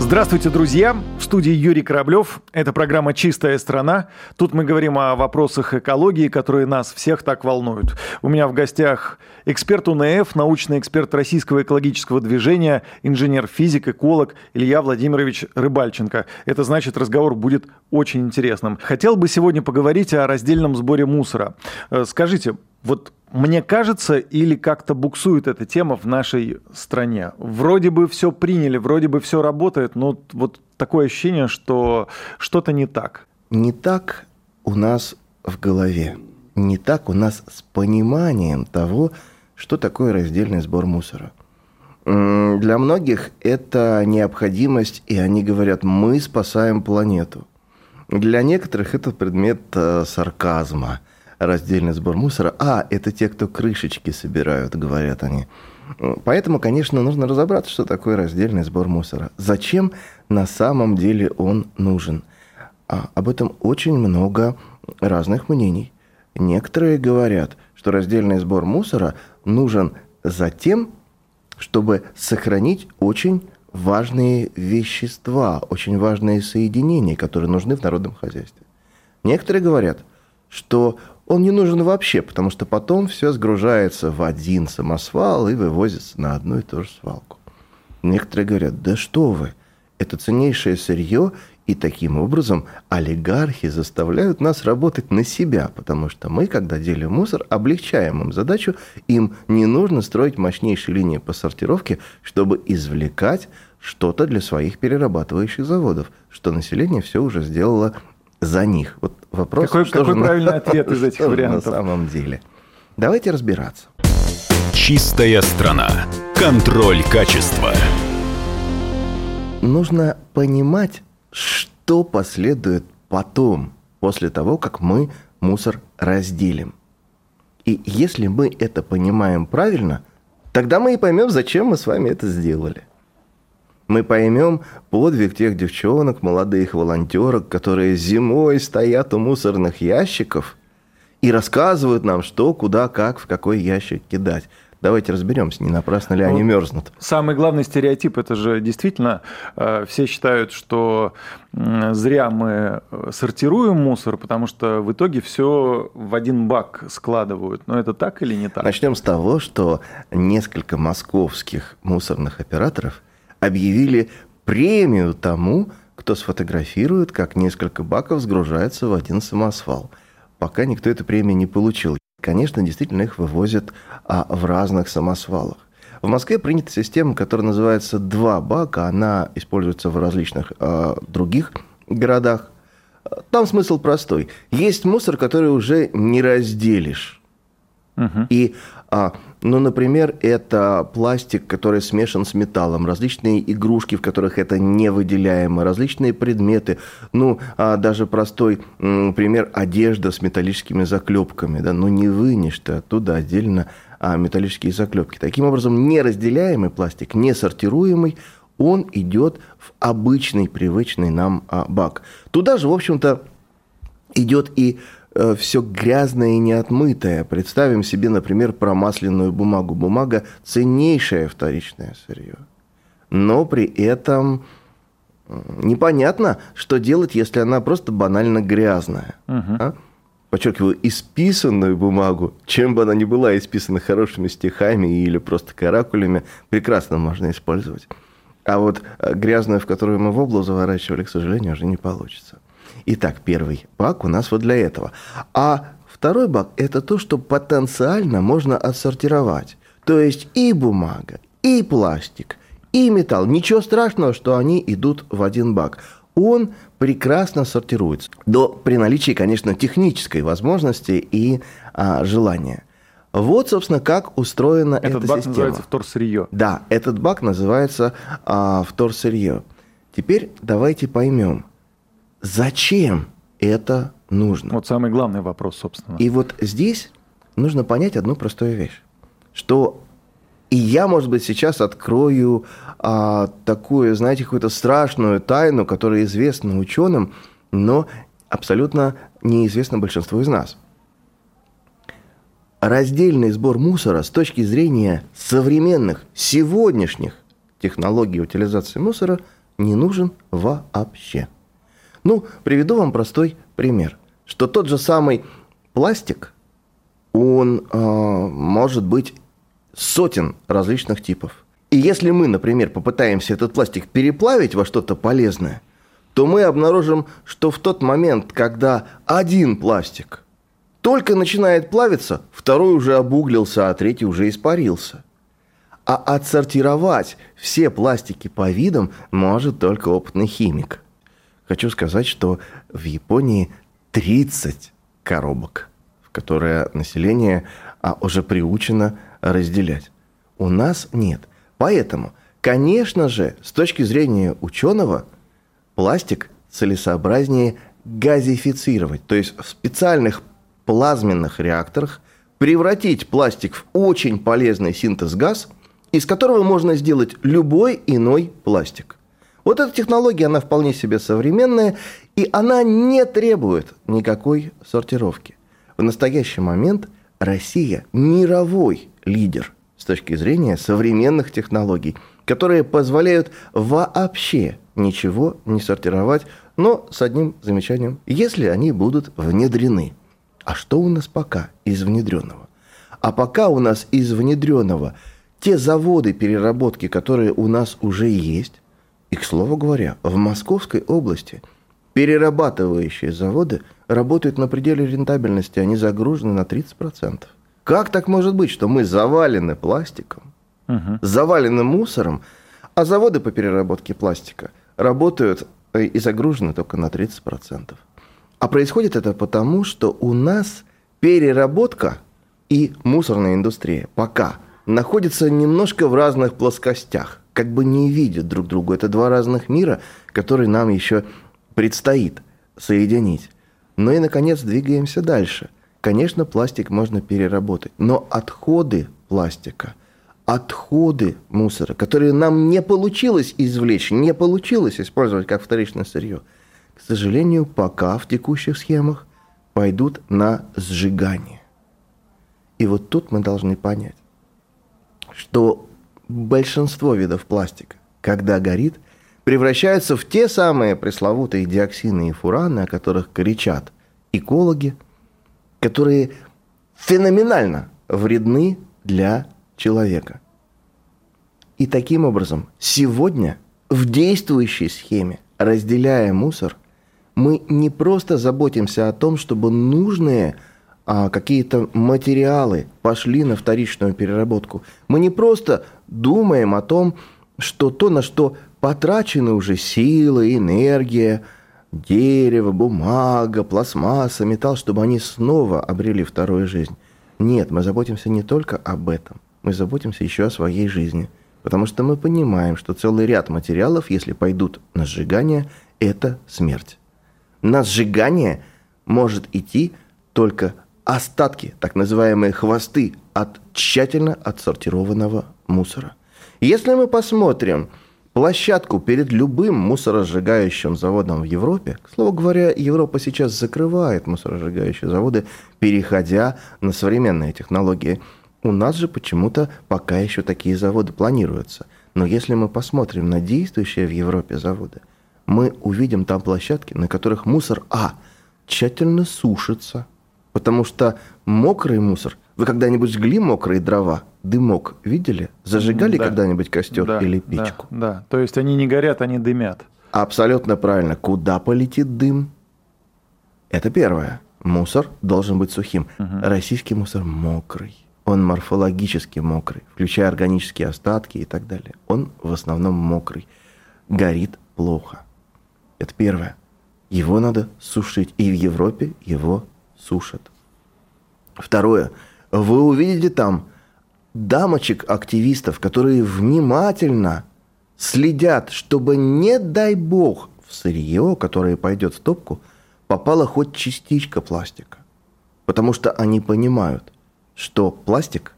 Здравствуйте, друзья! В студии Юрий Кораблев. Это программа «Чистая страна». Тут мы говорим о вопросах экологии, которые нас всех так волнуют. У меня в гостях эксперт УНФ, научный эксперт Российского экологического движения, инженер-физик, эколог Илья Владимирович Рыбальченко. Это значит, разговор будет очень интересным. Хотел бы сегодня поговорить о раздельном сборе мусора. Э, скажите, вот мне кажется, или как-то буксует эта тема в нашей стране. Вроде бы все приняли, вроде бы все работает, но вот такое ощущение, что что-то не так. Не так у нас в голове. Не так у нас с пониманием того, что такое раздельный сбор мусора. Для многих это необходимость, и они говорят, мы спасаем планету. Для некоторых это предмет э, сарказма – раздельный сбор мусора. А, это те, кто крышечки собирают, говорят они. Поэтому, конечно, нужно разобраться, что такое раздельный сбор мусора. Зачем на самом деле он нужен? А, об этом очень много разных мнений. Некоторые говорят, что раздельный сбор мусора нужен за тем, чтобы сохранить очень важные вещества, очень важные соединения, которые нужны в народном хозяйстве. Некоторые говорят, что он не нужен вообще, потому что потом все сгружается в один самосвал и вывозится на одну и ту же свалку. Некоторые говорят, да что вы, это ценнейшее сырье, и таким образом олигархи заставляют нас работать на себя, потому что мы, когда делим мусор, облегчаем им задачу, им не нужно строить мощнейшие линии по сортировке, чтобы извлекать что-то для своих перерабатывающих заводов, что население все уже сделало за них. Вот вопрос, какой, что какой же правильный на... ответ из этих вариантов? На самом деле. Давайте разбираться. Чистая страна. Контроль качества. Нужно понимать, что последует потом, после того, как мы мусор разделим. И если мы это понимаем правильно, тогда мы и поймем, зачем мы с вами это сделали мы поймем подвиг тех девчонок, молодых волонтерок, которые зимой стоят у мусорных ящиков и рассказывают нам, что, куда, как, в какой ящик кидать. Давайте разберемся, не напрасно ли они ну, мерзнут. Самый главный стереотип это же действительно э, все считают, что зря мы сортируем мусор, потому что в итоге все в один бак складывают. Но это так или не так? Начнем с того, что несколько московских мусорных операторов объявили премию тому, кто сфотографирует, как несколько баков сгружается в один самосвал. Пока никто эту премию не получил. Конечно, действительно их вывозят а, в разных самосвалах. В Москве принята система, которая называется «два бака». Она используется в различных а, других городах. Там смысл простой. Есть мусор, который уже не разделишь. Угу. И а, ну, например, это пластик, который смешан с металлом, различные игрушки, в которых это невыделяемо, различные предметы. Ну, а даже простой пример – одежда с металлическими заклепками. Да? Ну, не вынешь ты оттуда отдельно а, металлические заклепки. Таким образом, неразделяемый пластик, не сортируемый, он идет в обычный, привычный нам а, бак. Туда же, в общем-то, идет и Э, все грязное и неотмытое. Представим себе, например, промасленную бумагу. Бумага – ценнейшее вторичное сырье. Но при этом непонятно, что делать, если она просто банально грязная. Угу. А? Подчеркиваю, исписанную бумагу, чем бы она ни была исписана хорошими стихами или просто каракулями, прекрасно можно использовать. А вот э, грязную, в которую мы в облу заворачивали, к сожалению, уже не получится. Итак, первый бак у нас вот для этого. А второй бак – это то, что потенциально можно отсортировать. То есть и бумага, и пластик, и металл. Ничего страшного, что они идут в один бак. Он прекрасно сортируется. До, при наличии, конечно, технической возможности и а, желания. Вот, собственно, как устроена этот эта бак система. называется вторсырье. Да, этот бак называется а, вторсырье. Теперь давайте поймем, Зачем это нужно? Вот самый главный вопрос, собственно. И вот здесь нужно понять одну простую вещь, что и я, может быть, сейчас открою а, такую, знаете, какую-то страшную тайну, которая известна ученым, но абсолютно неизвестно большинству из нас. Раздельный сбор мусора с точки зрения современных, сегодняшних технологий утилизации мусора не нужен вообще. Ну, приведу вам простой пример, что тот же самый пластик, он э, может быть сотен различных типов. И если мы, например, попытаемся этот пластик переплавить во что-то полезное, то мы обнаружим, что в тот момент, когда один пластик только начинает плавиться, второй уже обуглился, а третий уже испарился. А отсортировать все пластики по видам может только опытный химик. Хочу сказать, что в Японии 30 коробок, в которые население а, уже приучено разделять. У нас нет. Поэтому, конечно же, с точки зрения ученого, пластик целесообразнее газифицировать, то есть в специальных плазменных реакторах превратить пластик в очень полезный синтез-газ, из которого можно сделать любой иной пластик. Вот эта технология, она вполне себе современная, и она не требует никакой сортировки. В настоящий момент Россия мировой лидер с точки зрения современных технологий, которые позволяют вообще ничего не сортировать, но с одним замечанием, если они будут внедрены. А что у нас пока из внедренного? А пока у нас из внедренного те заводы переработки, которые у нас уже есть, и, к слову говоря, в Московской области перерабатывающие заводы работают на пределе рентабельности, они загружены на 30%. Как так может быть, что мы завалены пластиком, угу. завалены мусором, а заводы по переработке пластика работают э, и загружены только на 30%? А происходит это потому, что у нас переработка и мусорная индустрия пока находятся немножко в разных плоскостях как бы не видят друг друга. Это два разных мира, которые нам еще предстоит соединить. Ну и, наконец, двигаемся дальше. Конечно, пластик можно переработать, но отходы пластика, отходы мусора, которые нам не получилось извлечь, не получилось использовать как вторичное сырье, к сожалению, пока в текущих схемах пойдут на сжигание. И вот тут мы должны понять, что большинство видов пластика, когда горит, превращаются в те самые пресловутые диоксины и фураны, о которых кричат экологи, которые феноменально вредны для человека. И таким образом, сегодня в действующей схеме, разделяя мусор, мы не просто заботимся о том, чтобы нужные а, какие-то материалы пошли на вторичную переработку. Мы не просто думаем о том, что то, на что потрачены уже силы, энергия, дерево, бумага, пластмасса, металл, чтобы они снова обрели вторую жизнь. Нет, мы заботимся не только об этом, мы заботимся еще о своей жизни. Потому что мы понимаем, что целый ряд материалов, если пойдут на сжигание, это смерть. На сжигание может идти только остатки, так называемые хвосты от тщательно отсортированного мусора. Если мы посмотрим площадку перед любым мусоросжигающим заводом в Европе, к слову говоря, Европа сейчас закрывает мусоросжигающие заводы, переходя на современные технологии. У нас же почему-то пока еще такие заводы планируются. Но если мы посмотрим на действующие в Европе заводы, мы увидим там площадки, на которых мусор А тщательно сушится – Потому что мокрый мусор... Вы когда-нибудь жгли мокрые дрова? Дымок видели? Зажигали да. когда-нибудь костер да, или печку? Да, да, то есть они не горят, они дымят. Абсолютно правильно. Куда полетит дым? Это первое. Мусор должен быть сухим. Угу. Российский мусор мокрый. Он морфологически мокрый, включая органические остатки и так далее. Он в основном мокрый. Горит плохо. Это первое. Его надо сушить. И в Европе его сушат. Второе. Вы увидите там дамочек-активистов, которые внимательно следят, чтобы, не дай бог, в сырье, которое пойдет в топку, попала хоть частичка пластика. Потому что они понимают, что пластик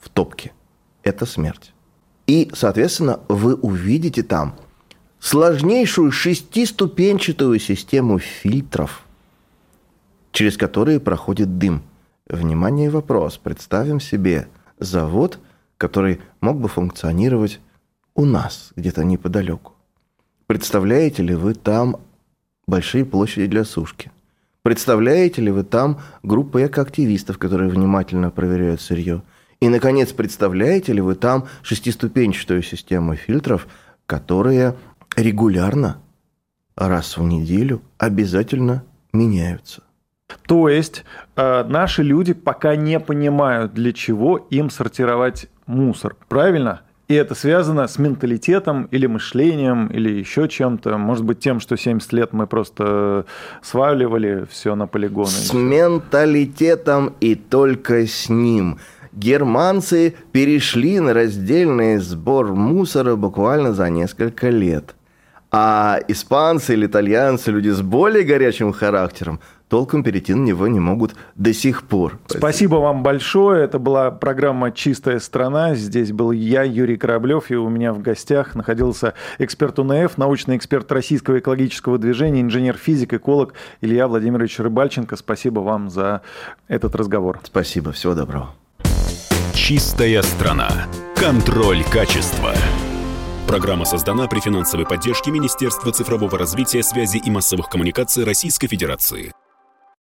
в топке – это смерть. И, соответственно, вы увидите там сложнейшую шестиступенчатую систему фильтров, через которые проходит дым. Внимание, вопрос. Представим себе завод, который мог бы функционировать у нас, где-то неподалеку. Представляете ли вы там большие площади для сушки? Представляете ли вы там группу экоактивистов, которые внимательно проверяют сырье? И, наконец, представляете ли вы там шестиступенчатую систему фильтров, которые регулярно, раз в неделю, обязательно меняются? То есть э, наши люди пока не понимают, для чего им сортировать мусор. Правильно? И это связано с менталитетом или мышлением, или еще чем-то. Может быть, тем, что 70 лет мы просто сваливали все на полигоны. С менталитетом и только с ним. Германцы перешли на раздельный сбор мусора буквально за несколько лет. А испанцы или итальянцы, люди с более горячим характером, толком перейти на него не могут до сих пор. Спасибо вам большое. Это была программа «Чистая страна». Здесь был я, Юрий Кораблев, и у меня в гостях находился эксперт УНФ, научный эксперт Российского экологического движения, инженер-физик, эколог Илья Владимирович Рыбальченко. Спасибо вам за этот разговор. Спасибо. Всего доброго. «Чистая страна». Контроль качества. Программа создана при финансовой поддержке Министерства цифрового развития, связи и массовых коммуникаций Российской Федерации.